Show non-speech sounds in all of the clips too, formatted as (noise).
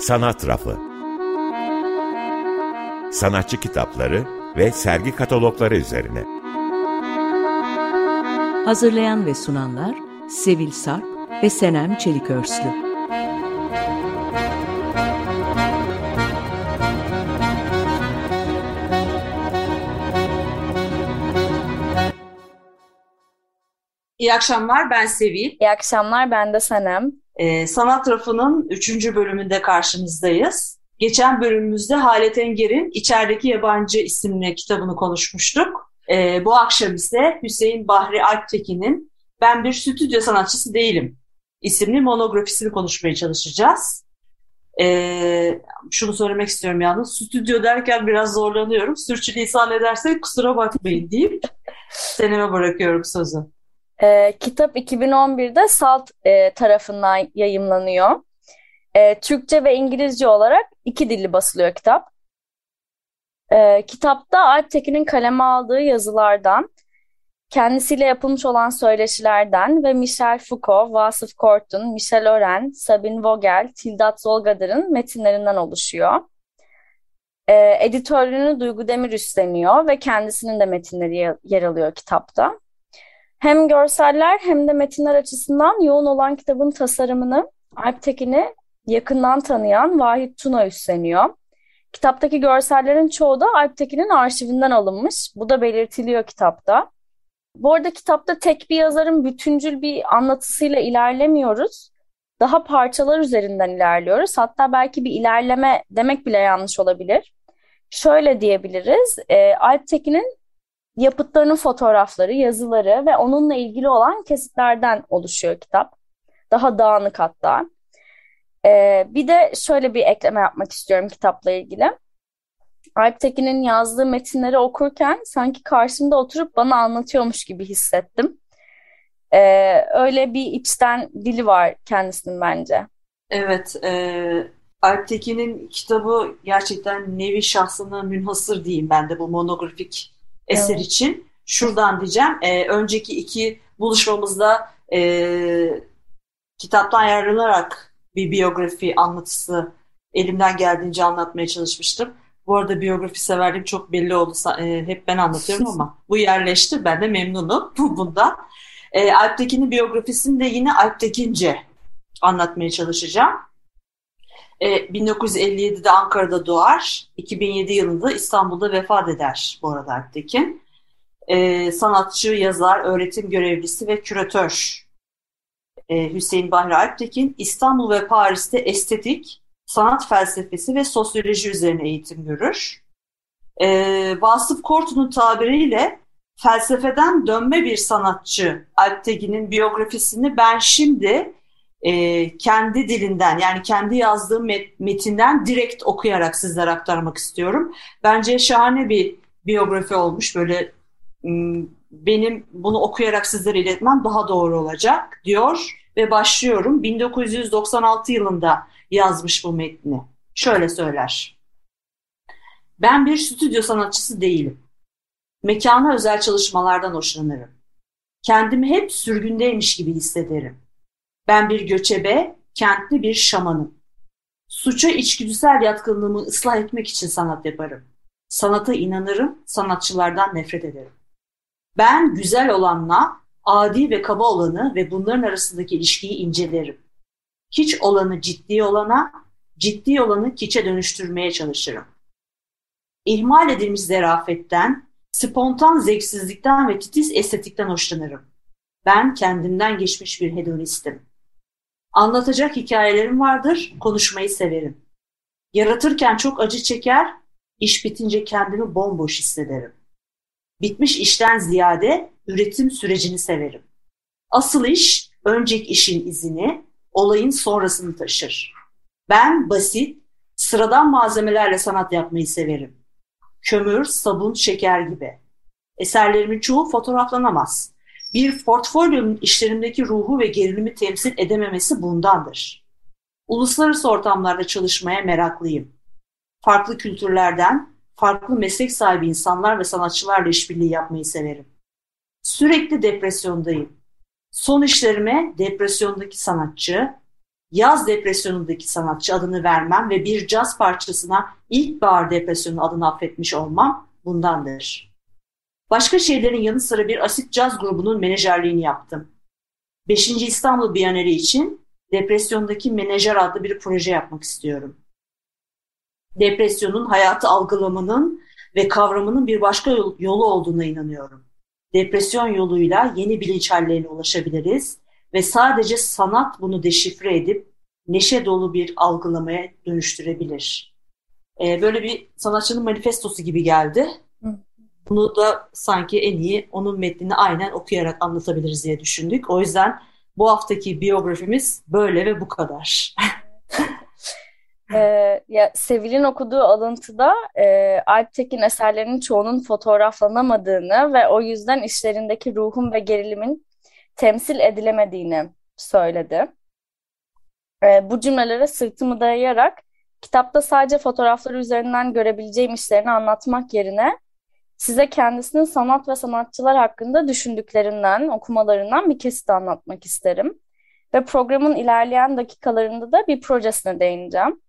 Sanat Rafı Sanatçı kitapları ve sergi katalogları üzerine. Hazırlayan ve sunanlar Sevil Sarp ve Senem Çelikörslü. İyi akşamlar, ben Sevil. İyi akşamlar, ben de Sanem. Ee, Sanat Rafı'nın üçüncü bölümünde karşınızdayız. Geçen bölümümüzde Halet Enger'in İçerideki Yabancı isimli kitabını konuşmuştuk. Ee, bu akşam ise Hüseyin Bahri Alptekin'in Ben Bir Stüdyo Sanatçısı Değilim isimli monografisini konuşmaya çalışacağız. Ee, şunu söylemek istiyorum yalnız, stüdyo derken biraz zorlanıyorum. Sürçülisan edersek kusura bakmayın deyip seneme bırakıyorum sözü. E, kitap 2011'de Salt e, tarafından yayımlanıyor. E, Türkçe ve İngilizce olarak iki dilli basılıyor kitap. E, kitapta Alptekin'in kaleme aldığı yazılardan, kendisiyle yapılmış olan söyleşilerden ve Michel Foucault, Vasıf Kort'un, Michel Oren, Sabine Vogel, Tildat Zolgadar'ın metinlerinden oluşuyor. E, editörlüğünü Duygu Demir üstleniyor ve kendisinin de metinleri yer alıyor kitapta. Hem görseller hem de metinler açısından yoğun olan kitabın tasarımını Alp Tekin'i yakından tanıyan Vahit Tuna üstleniyor. Kitaptaki görsellerin çoğu da Alp Tekin'in arşivinden alınmış. Bu da belirtiliyor kitapta. Bu arada kitapta tek bir yazarın bütüncül bir anlatısıyla ilerlemiyoruz. Daha parçalar üzerinden ilerliyoruz. Hatta belki bir ilerleme demek bile yanlış olabilir. Şöyle diyebiliriz. E, Alp Tekin'in yapıtlarının fotoğrafları, yazıları ve onunla ilgili olan kesitlerden oluşuyor kitap. Daha dağınık hatta. Ee, bir de şöyle bir ekleme yapmak istiyorum kitapla ilgili. Alp Tekin'in yazdığı metinleri okurken sanki karşımda oturup bana anlatıyormuş gibi hissettim. Ee, öyle bir içten dili var kendisinin bence. Evet, e, Alp Tekin'in kitabı gerçekten nevi şahsına münhasır diyeyim ben de bu monografik eser evet. için. Şuradan diyeceğim. E, önceki iki buluşmamızda e, kitaptan yararlanarak bir biyografi anlatısı elimden geldiğince anlatmaya çalışmıştım. Bu arada biyografi severliğim çok belli oldu. E, hep ben anlatıyorum ama (laughs) bu yerleşti. Ben de memnunum (laughs) bundan. E, Alptekin'in biyografisini de yine Alptekince anlatmaya çalışacağım. E, 1957'de Ankara'da doğar. 2007 yılında İstanbul'da vefat eder bu arada Alptekin. E, sanatçı, yazar, öğretim görevlisi ve küratör e, Hüseyin Bahri Alptekin İstanbul ve Paris'te estetik, sanat felsefesi ve sosyoloji üzerine eğitim görür. E, Vasıf Kortun'un tabiriyle felsefeden dönme bir sanatçı Alptekin'in biyografisini ben şimdi e, kendi dilinden yani kendi yazdığım met metinden direkt okuyarak sizlere aktarmak istiyorum. Bence şahane bir biyografi olmuş böyle benim bunu okuyarak sizlere iletmem daha doğru olacak diyor ve başlıyorum. 1996 yılında yazmış bu metni. Şöyle söyler. Ben bir stüdyo sanatçısı değilim. Mekana özel çalışmalardan hoşlanırım. Kendimi hep sürgündeymiş gibi hissederim. Ben bir göçebe, kentli bir şamanım. Suça içgüdüsel yatkınlığımı ıslah etmek için sanat yaparım. Sanata inanırım, sanatçılardan nefret ederim. Ben güzel olanla adi ve kaba olanı ve bunların arasındaki ilişkiyi incelerim. Hiç olanı ciddi olana, ciddi olanı kiçe dönüştürmeye çalışırım. İhmal edilmiş zerafetten, spontan zevksizlikten ve titiz estetikten hoşlanırım. Ben kendimden geçmiş bir hedonistim. Anlatacak hikayelerim vardır, konuşmayı severim. Yaratırken çok acı çeker, iş bitince kendimi bomboş hissederim. Bitmiş işten ziyade üretim sürecini severim. Asıl iş, önceki işin izini, olayın sonrasını taşır. Ben basit, sıradan malzemelerle sanat yapmayı severim. Kömür, sabun, şeker gibi. Eserlerimin çoğu fotoğraflanamaz bir portfolyonun işlerimdeki ruhu ve gerilimi temsil edememesi bundandır. Uluslararası ortamlarda çalışmaya meraklıyım. Farklı kültürlerden, farklı meslek sahibi insanlar ve sanatçılarla işbirliği yapmayı severim. Sürekli depresyondayım. Son işlerime depresyondaki sanatçı, yaz depresyonundaki sanatçı adını vermem ve bir caz parçasına ilkbahar depresyonu adını affetmiş olmam bundandır. Başka şeylerin yanı sıra bir asit caz grubunun menajerliğini yaptım. 5. İstanbul Biyaneri için depresyondaki menajer adlı bir proje yapmak istiyorum. Depresyonun hayatı algılamanın ve kavramının bir başka yolu olduğuna inanıyorum. Depresyon yoluyla yeni bilinç hallerine ulaşabiliriz ve sadece sanat bunu deşifre edip neşe dolu bir algılamaya dönüştürebilir. Ee, böyle bir sanatçının manifestosu gibi geldi. Bunu da sanki en iyi onun metnini aynen okuyarak anlatabiliriz diye düşündük. O yüzden bu haftaki biyografimiz böyle ve bu kadar. Ee, ya Sevil'in okuduğu alıntıda e, Alptekin eserlerinin çoğunun fotoğraflanamadığını ve o yüzden işlerindeki ruhun ve gerilimin temsil edilemediğini söyledi. E, bu cümlelere sırtımı dayayarak kitapta sadece fotoğrafları üzerinden görebileceğim işlerini anlatmak yerine size kendisinin sanat ve sanatçılar hakkında düşündüklerinden, okumalarından bir kesit anlatmak isterim. Ve programın ilerleyen dakikalarında da bir projesine değineceğim.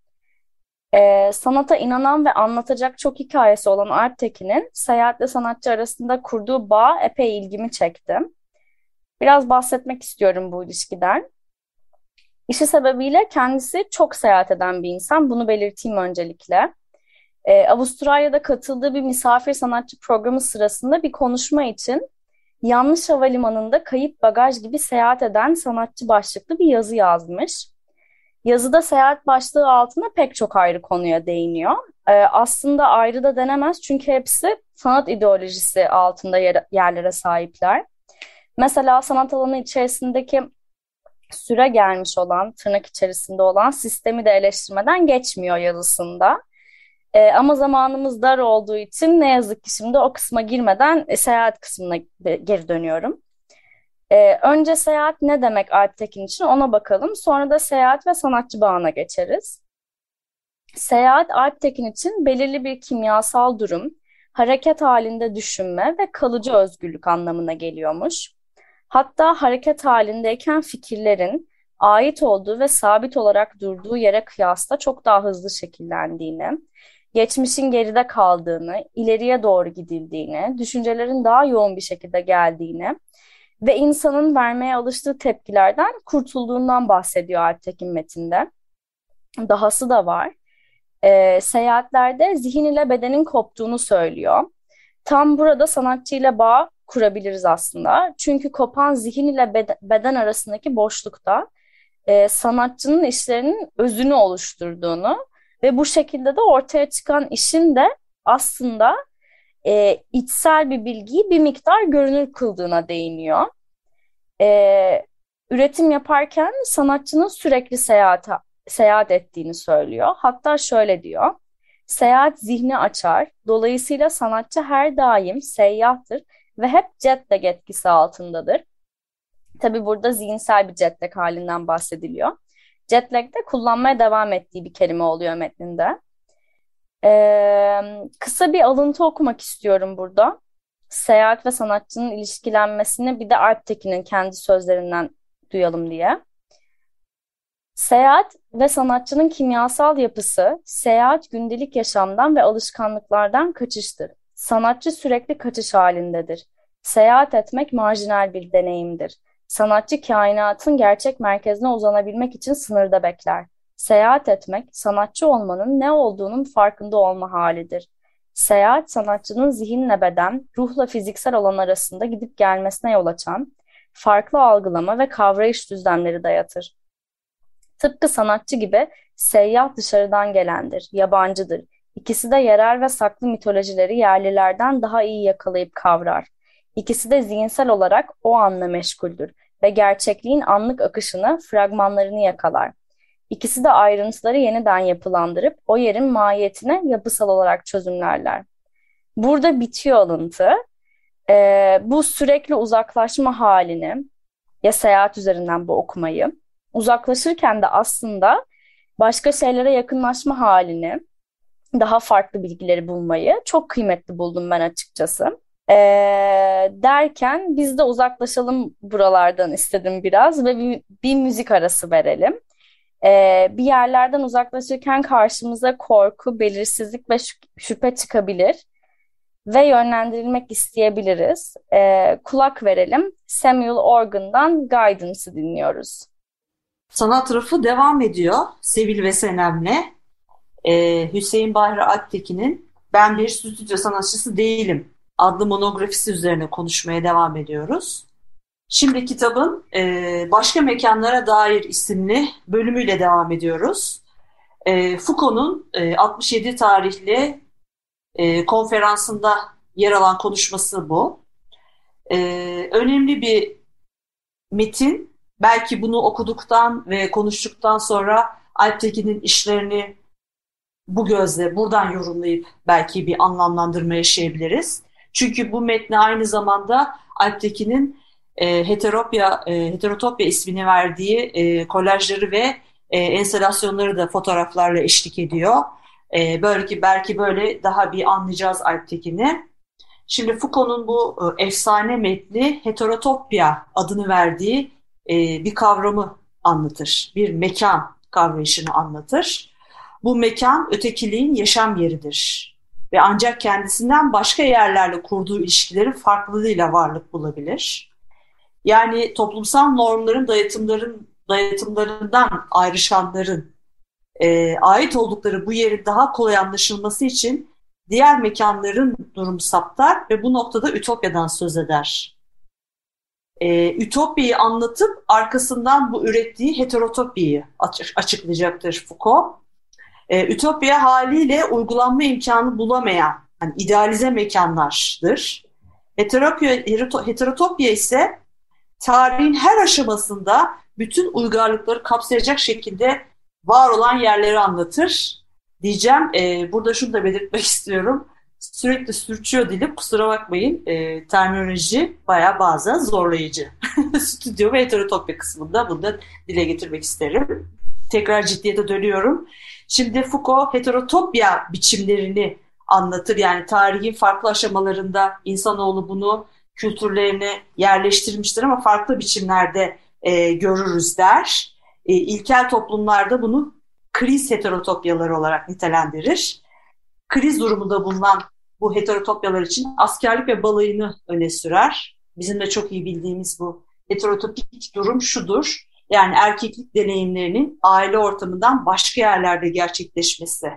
Ee, sanata inanan ve anlatacak çok hikayesi olan Alp Tekin'in seyahatle sanatçı arasında kurduğu bağ epey ilgimi çekti. Biraz bahsetmek istiyorum bu ilişkiden. İşi sebebiyle kendisi çok seyahat eden bir insan. Bunu belirteyim öncelikle. Ee, Avustralya'da katıldığı bir misafir sanatçı programı sırasında bir konuşma için yanlış havalimanında kayıp bagaj gibi seyahat eden sanatçı başlıklı bir yazı yazmış. Yazıda seyahat başlığı altında pek çok ayrı konuya değiniyor. Ee, aslında ayrı da denemez çünkü hepsi sanat ideolojisi altında yer, yerlere sahipler. Mesela sanat alanı içerisindeki süre gelmiş olan, tırnak içerisinde olan sistemi de eleştirmeden geçmiyor yazısında. E, ama zamanımız dar olduğu için ne yazık ki şimdi o kısma girmeden e, seyahat kısmına geri dönüyorum. E, önce seyahat ne demek Alptekin için ona bakalım. Sonra da seyahat ve sanatçı bağına geçeriz. Seyahat Alptekin için belirli bir kimyasal durum, hareket halinde düşünme ve kalıcı özgürlük anlamına geliyormuş. Hatta hareket halindeyken fikirlerin ait olduğu ve sabit olarak durduğu yere kıyasla çok daha hızlı şekillendiğini, geçmişin geride kaldığını, ileriye doğru gidildiğini, düşüncelerin daha yoğun bir şekilde geldiğini ve insanın vermeye alıştığı tepkilerden kurtulduğundan bahsediyor Alptekin metinde. Dahası da var. E, seyahatlerde zihin ile bedenin koptuğunu söylüyor. Tam burada sanatçıyla bağ kurabiliriz aslında. Çünkü kopan zihin ile beden arasındaki boşlukta e, sanatçının işlerinin özünü oluşturduğunu ve bu şekilde de ortaya çıkan işin de aslında e, içsel bir bilgiyi bir miktar görünür kıldığına değiniyor. E, üretim yaparken sanatçının sürekli seyahat, seyahat ettiğini söylüyor. Hatta şöyle diyor. Seyahat zihni açar. Dolayısıyla sanatçı her daim seyyahtır ve hep jet lag etkisi altındadır. Tabi burada zihinsel bir jet lag halinden bahsediliyor. Jet lag kullanmaya devam ettiği bir kelime oluyor metninde. Ee, kısa bir alıntı okumak istiyorum burada. Seyahat ve sanatçının ilişkilenmesini bir de Alptekin'in kendi sözlerinden duyalım diye. Seyahat ve sanatçının kimyasal yapısı, seyahat gündelik yaşamdan ve alışkanlıklardan kaçıştır. Sanatçı sürekli kaçış halindedir. Seyahat etmek marjinal bir deneyimdir. Sanatçı kainatın gerçek merkezine uzanabilmek için sınırda bekler. Seyahat etmek, sanatçı olmanın ne olduğunun farkında olma halidir. Seyahat, sanatçının zihinle beden, ruhla fiziksel olan arasında gidip gelmesine yol açan, farklı algılama ve kavrayış düzlemleri dayatır. Tıpkı sanatçı gibi seyyah dışarıdan gelendir, yabancıdır. İkisi de yerel ve saklı mitolojileri yerlilerden daha iyi yakalayıp kavrar. İkisi de zihinsel olarak o anla meşguldür ve gerçekliğin anlık akışını, fragmanlarını yakalar. İkisi de ayrıntıları yeniden yapılandırıp o yerin mahiyetine yapısal olarak çözümlerler. Burada bitiyor alıntı. Ee, bu sürekli uzaklaşma halini ya seyahat üzerinden bu okumayı uzaklaşırken de aslında başka şeylere yakınlaşma halini daha farklı bilgileri bulmayı çok kıymetli buldum ben açıkçası. Ee, derken biz de uzaklaşalım buralardan istedim biraz ve bir, bir müzik arası verelim. e, bir yerlerden uzaklaşırken karşımıza korku, belirsizlik ve şüphe çıkabilir ve yönlendirilmek isteyebiliriz. E, kulak verelim. Samuel Organ'dan Guidance'ı dinliyoruz. Sanat tarafı devam ediyor Sevil ve Senem'le. Ee, Hüseyin Bahri Aktekin'in Ben Bir Stüdyo Sanatçısı Değilim adlı monografisi üzerine konuşmaya devam ediyoruz. Şimdi kitabın e, Başka Mekanlara Dair isimli bölümüyle devam ediyoruz. E, Foucault'un e, 67 tarihli e, konferansında yer alan konuşması bu. E, önemli bir metin. Belki bunu okuduktan ve konuştuktan sonra Alptekin'in işlerini bu gözle, buradan yorumlayıp belki bir anlamlandırma yaşayabiliriz. Çünkü bu metni aynı zamanda Alptekin'in e, Heteropya, e, Heterotopya ismini verdiği e, kolajları ve e, enstalasyonları da fotoğraflarla eşlik ediyor. E, belki belki böyle daha bir anlayacağız Alptekin'i. Şimdi Foucault'un bu e, efsane metni heterotopya adını verdiği e, bir kavramı anlatır. Bir mekan kavrayışını anlatır. Bu mekan ötekiliğin yaşam yeridir. Ve ancak kendisinden başka yerlerle kurduğu ilişkilerin farklılığıyla varlık bulabilir. Yani toplumsal normların dayatımların dayatımlarından ayrışanların e, ait oldukları bu yerin daha kolay anlaşılması için diğer mekanların durum saptar ve bu noktada Ütopya'dan söz eder. E, Ütopya'yı anlatıp arkasından bu ürettiği heterotopyayı açıklayacaktır Foucault. E, Ütopya haliyle uygulanma imkanı bulamayan, yani idealize mekanlardır. Heterotopya, heterotopya ise tarihin her aşamasında bütün uygarlıkları kapsayacak şekilde var olan yerleri anlatır. Diyeceğim, e, burada şunu da belirtmek (laughs) istiyorum. Sürekli sürçüyor dilim, kusura bakmayın. E, terminoloji bayağı bazen zorlayıcı. (laughs) Stüdyo ve heterotopya kısmında bunu da dile getirmek isterim. Tekrar ciddiyete dönüyorum. Şimdi Foucault heterotopya biçimlerini anlatır. Yani tarihin farklı aşamalarında insanoğlu bunu kültürlerine yerleştirmiştir ama farklı biçimlerde e, görürüz der. E, ilkel toplumlarda bunu kriz heterotopyaları olarak nitelendirir. Kriz durumunda bulunan bu heterotopyalar için askerlik ve balayını öne sürer. Bizim de çok iyi bildiğimiz bu heterotopik durum şudur. Yani erkeklik deneyimlerinin aile ortamından başka yerlerde gerçekleşmesi.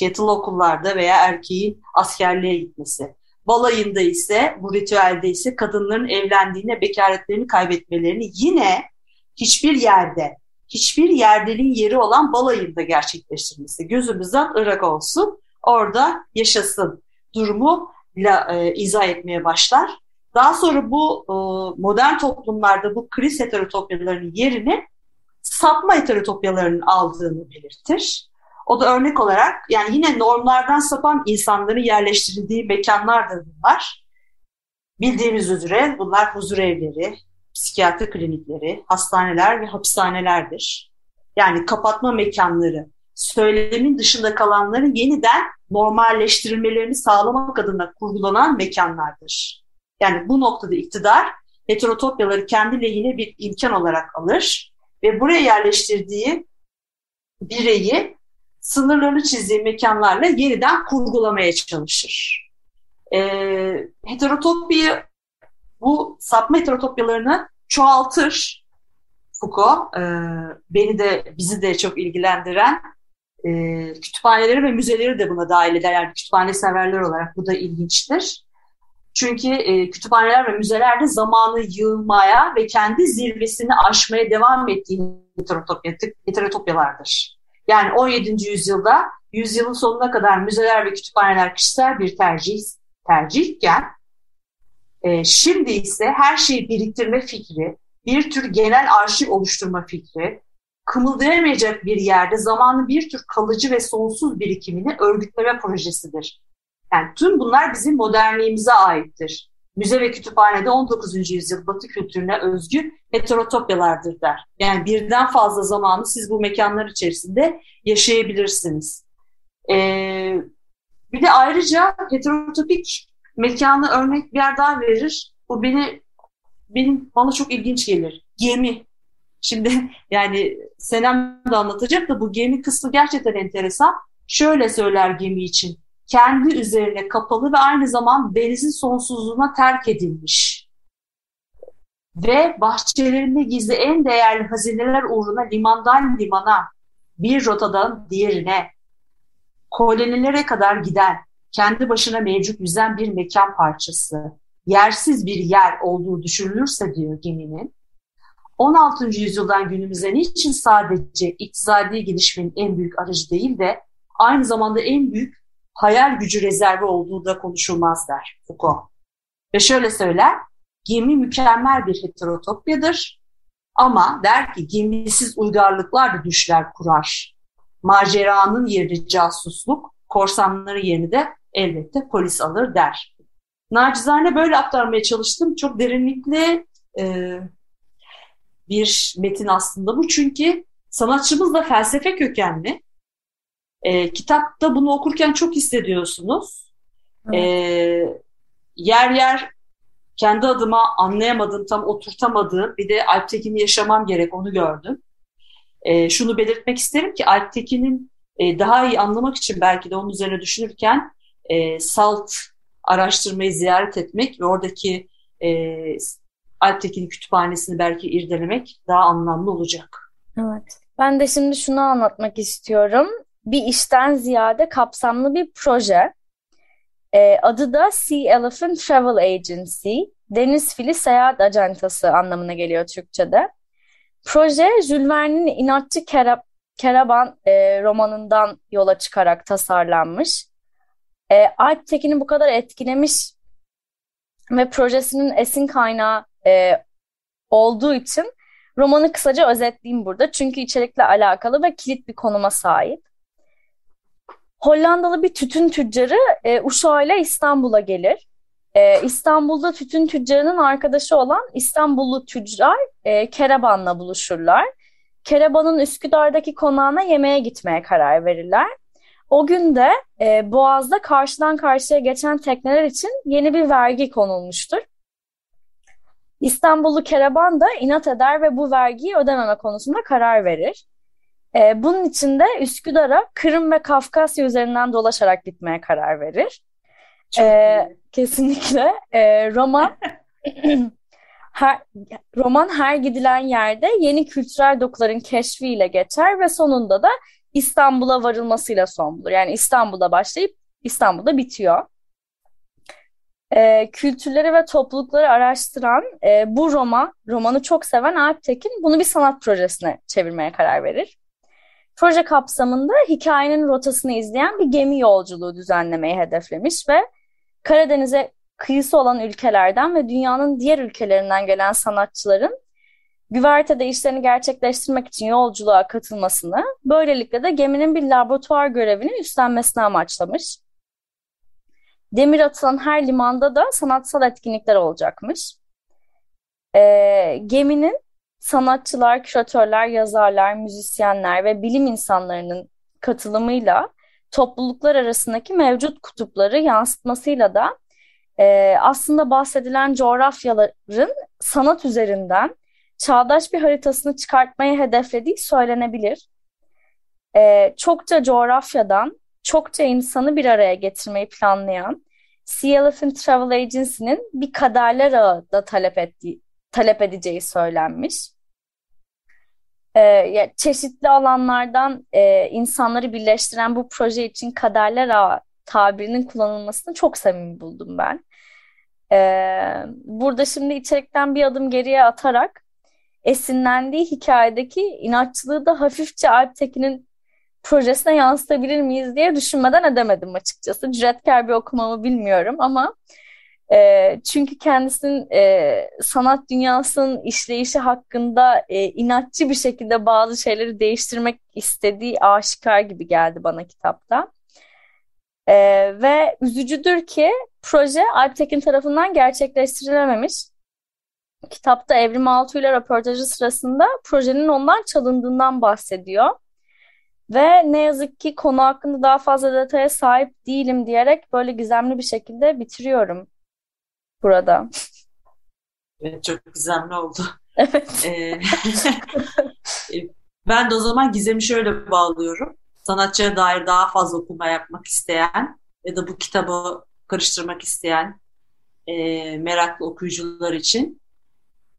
Yatılı okullarda veya erkeğin askerliğe gitmesi. Balayında ise, bu ritüelde ise kadınların evlendiğine bekaretlerini kaybetmelerini yine hiçbir yerde, hiçbir yerdenin yeri olan balayında gerçekleştirmesi. Gözümüzden ırak olsun, orada yaşasın durumu e, izah etmeye başlar. Daha sonra bu e, modern toplumlarda bu kriz heterotopyalarının yerini sapma heterotopyalarının aldığını belirtir. O da örnek olarak yani yine normlardan sapan insanların yerleştirildiği mekanlardır bunlar. Bildiğimiz üzere bunlar huzur evleri, psikiyatri klinikleri, hastaneler ve hapishanelerdir. Yani kapatma mekanları, söylemin dışında kalanların yeniden normalleştirilmelerini sağlamak adına kurgulanan mekanlardır. Yani bu noktada iktidar heterotopyaları kendi lehine bir imkan olarak alır ve buraya yerleştirdiği bireyi sınırlarını çizdiği mekanlarla yeniden kurgulamaya çalışır. E, heterotopyayı bu sapma heterotopyalarını çoğaltır Foucault. E, beni de bizi de çok ilgilendiren e, kütüphaneleri ve müzeleri de buna dahil eder. Yani kütüphane severler olarak bu da ilginçtir. Çünkü e, kütüphaneler ve müzelerde zamanı yığmaya ve kendi zirvesini aşmaya devam ettiği heterotopya, heterotopyalardır. Yani 17. yüzyılda yüzyılın sonuna kadar müzeler ve kütüphaneler kişisel bir tercih tercihken e, şimdi ise her şeyi biriktirme fikri, bir tür genel arşiv oluşturma fikri, kımıldayamayacak bir yerde zamanı bir tür kalıcı ve sonsuz birikimini örgütleme projesidir. Yani tüm bunlar bizim modernliğimize aittir. Müze ve kütüphanede 19. yüzyıl Batı kültürüne özgü heterotopyalardır der. Yani birden fazla zamanı siz bu mekanlar içerisinde yaşayabilirsiniz. Ee, bir de ayrıca heterotopik mekanı örnek bir yer daha verir. Bu beni benim bana çok ilginç gelir. Gemi. Şimdi (laughs) yani Senem de anlatacak da bu gemi kısmı gerçekten enteresan. Şöyle söyler gemi için. Kendi üzerine kapalı ve aynı zaman denizin sonsuzluğuna terk edilmiş. Ve bahçelerinde gizli en değerli hazineler uğruna limandan limana, bir rotadan diğerine, kolonilere kadar giden, kendi başına mevcut yüzen bir mekan parçası, yersiz bir yer olduğu düşünülürse diyor geminin, 16. yüzyıldan günümüze niçin sadece iktisadi gelişmenin en büyük aracı değil de aynı zamanda en büyük hayal gücü rezervi olduğu da konuşulmaz der Foucault. Ve şöyle söyler, gemi mükemmel bir heterotopyadır ama der ki gemisiz uygarlıklar da düşler kurar. Maceranın yerini casusluk, korsanların yerini de elbette polis alır der. Nacizane böyle aktarmaya çalıştım. Çok derinlikli e, bir metin aslında bu. Çünkü sanatçımız da felsefe kökenli. E, kitapta bunu okurken çok hissediyorsunuz. Evet. E, yer yer kendi adıma anlayamadığım, tam oturtamadığım bir de Alptekin'i yaşamam gerek onu gördüm. E, şunu belirtmek isterim ki Alptekin'in e, daha iyi anlamak için belki de onun üzerine düşünürken e, SALT araştırmayı ziyaret etmek ve oradaki e, Alptekin kütüphanesini belki irdelemek daha anlamlı olacak. Evet. Ben de şimdi şunu anlatmak istiyorum. Bir işten ziyade kapsamlı bir proje. E, adı da Sea Elephant Travel Agency. Deniz fili seyahat acentası anlamına geliyor Türkçe'de. Proje Jules Verne'in İnatçı Kerab Keraban e, romanından yola çıkarak tasarlanmış. E, Alp Tekin'i bu kadar etkilemiş ve projesinin esin kaynağı e, olduğu için romanı kısaca özetleyeyim burada. Çünkü içerikle alakalı ve kilit bir konuma sahip. Hollandalı bir tütün tüccarı e, uşağıyla İstanbul'a gelir. E, İstanbul'da tütün tüccarının arkadaşı olan İstanbullu tüccar e, Kereban'la buluşurlar. Kereban'ın Üsküdar'daki konağına yemeğe gitmeye karar verirler. O gün de e, Boğaz'da karşıdan karşıya geçen tekneler için yeni bir vergi konulmuştur. İstanbullu Kereban da inat eder ve bu vergiyi ödememe konusunda karar verir. E, bunun için de Üsküdar'a Kırım ve Kafkasya üzerinden dolaşarak gitmeye karar verir. E, kesinlikle. E, roman (laughs) her, roman her gidilen yerde yeni kültürel dokuların keşfiyle geçer ve sonunda da İstanbul'a varılmasıyla son bulur. Yani İstanbul'da başlayıp İstanbul'da bitiyor. E, kültürleri ve toplulukları araştıran e, bu roman, romanı çok seven Alp Tekin bunu bir sanat projesine çevirmeye karar verir. Proje kapsamında hikayenin rotasını izleyen bir gemi yolculuğu düzenlemeyi hedeflemiş ve Karadeniz'e kıyısı olan ülkelerden ve dünyanın diğer ülkelerinden gelen sanatçıların güvertede işlerini gerçekleştirmek için yolculuğa katılmasını, böylelikle de geminin bir laboratuvar görevini üstlenmesini amaçlamış. Demir atılan her limanda da sanatsal etkinlikler olacakmış. E, geminin sanatçılar, küratörler, yazarlar, müzisyenler ve bilim insanlarının katılımıyla topluluklar arasındaki mevcut kutupları yansıtmasıyla da e, aslında bahsedilen coğrafyaların sanat üzerinden çağdaş bir haritasını çıkartmayı hedeflediği söylenebilir. E, çokça coğrafyadan, çokça insanı bir araya getirmeyi planlayan Sea Elephant Travel Agency'nin bir kaderler ağı da talep, ettiği, talep edeceği söylenmiş. Ee, çeşitli alanlardan e, insanları birleştiren bu proje için kaderler ağı tabirinin kullanılmasını çok samimi buldum ben. Ee, burada şimdi içerikten bir adım geriye atarak esinlendiği hikayedeki inatçılığı da hafifçe Alp Tekin'in projesine yansıtabilir miyiz diye düşünmeden edemedim açıkçası. Cüretkar bir okumamı bilmiyorum ama e, çünkü kendisinin e, sanat dünyasının işleyişi hakkında e, inatçı bir şekilde bazı şeyleri değiştirmek istediği aşikar gibi geldi bana kitapta. E, ve üzücüdür ki proje Alptekin tarafından gerçekleştirilememiş. Kitapta Evrim Altuğ ile röportajı sırasında projenin ondan çalındığından bahsediyor. Ve ne yazık ki konu hakkında daha fazla detaya sahip değilim diyerek böyle gizemli bir şekilde bitiriyorum burada. Evet, çok gizemli oldu. (laughs) Evet. Ee, ben de o zaman Gizem'i şöyle bağlıyorum. Sanatçıya dair daha fazla okuma yapmak isteyen ya da bu kitabı karıştırmak isteyen e, meraklı okuyucular için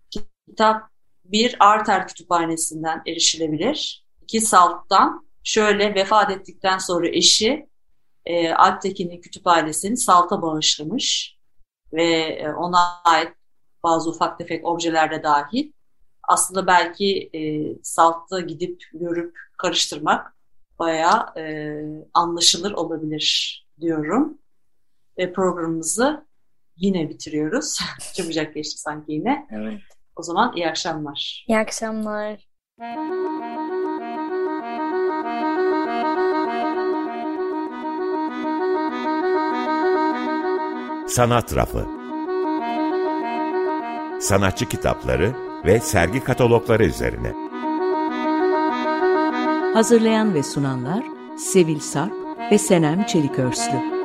kitap bir Arter Kütüphanesi'nden erişilebilir. İki Salt'tan şöyle vefat ettikten sonra eşi e, Alptekin'in kütüphanesini Salt'a bağışlamış ve e, ona ait bazı ufak tefek objeler de dahil. Aslında belki e, Salt'ta gidip görüp karıştırmak bayağı e, anlaşılır olabilir diyorum. Ve programımızı yine bitiriyoruz. (laughs) Çabucak geçti sanki yine. Evet. O zaman iyi akşamlar. İyi akşamlar. Sanat Rafı Sanatçı kitapları ve sergi katalogları üzerine. Hazırlayan ve sunanlar Sevil Sarp ve Senem Çelikörslü.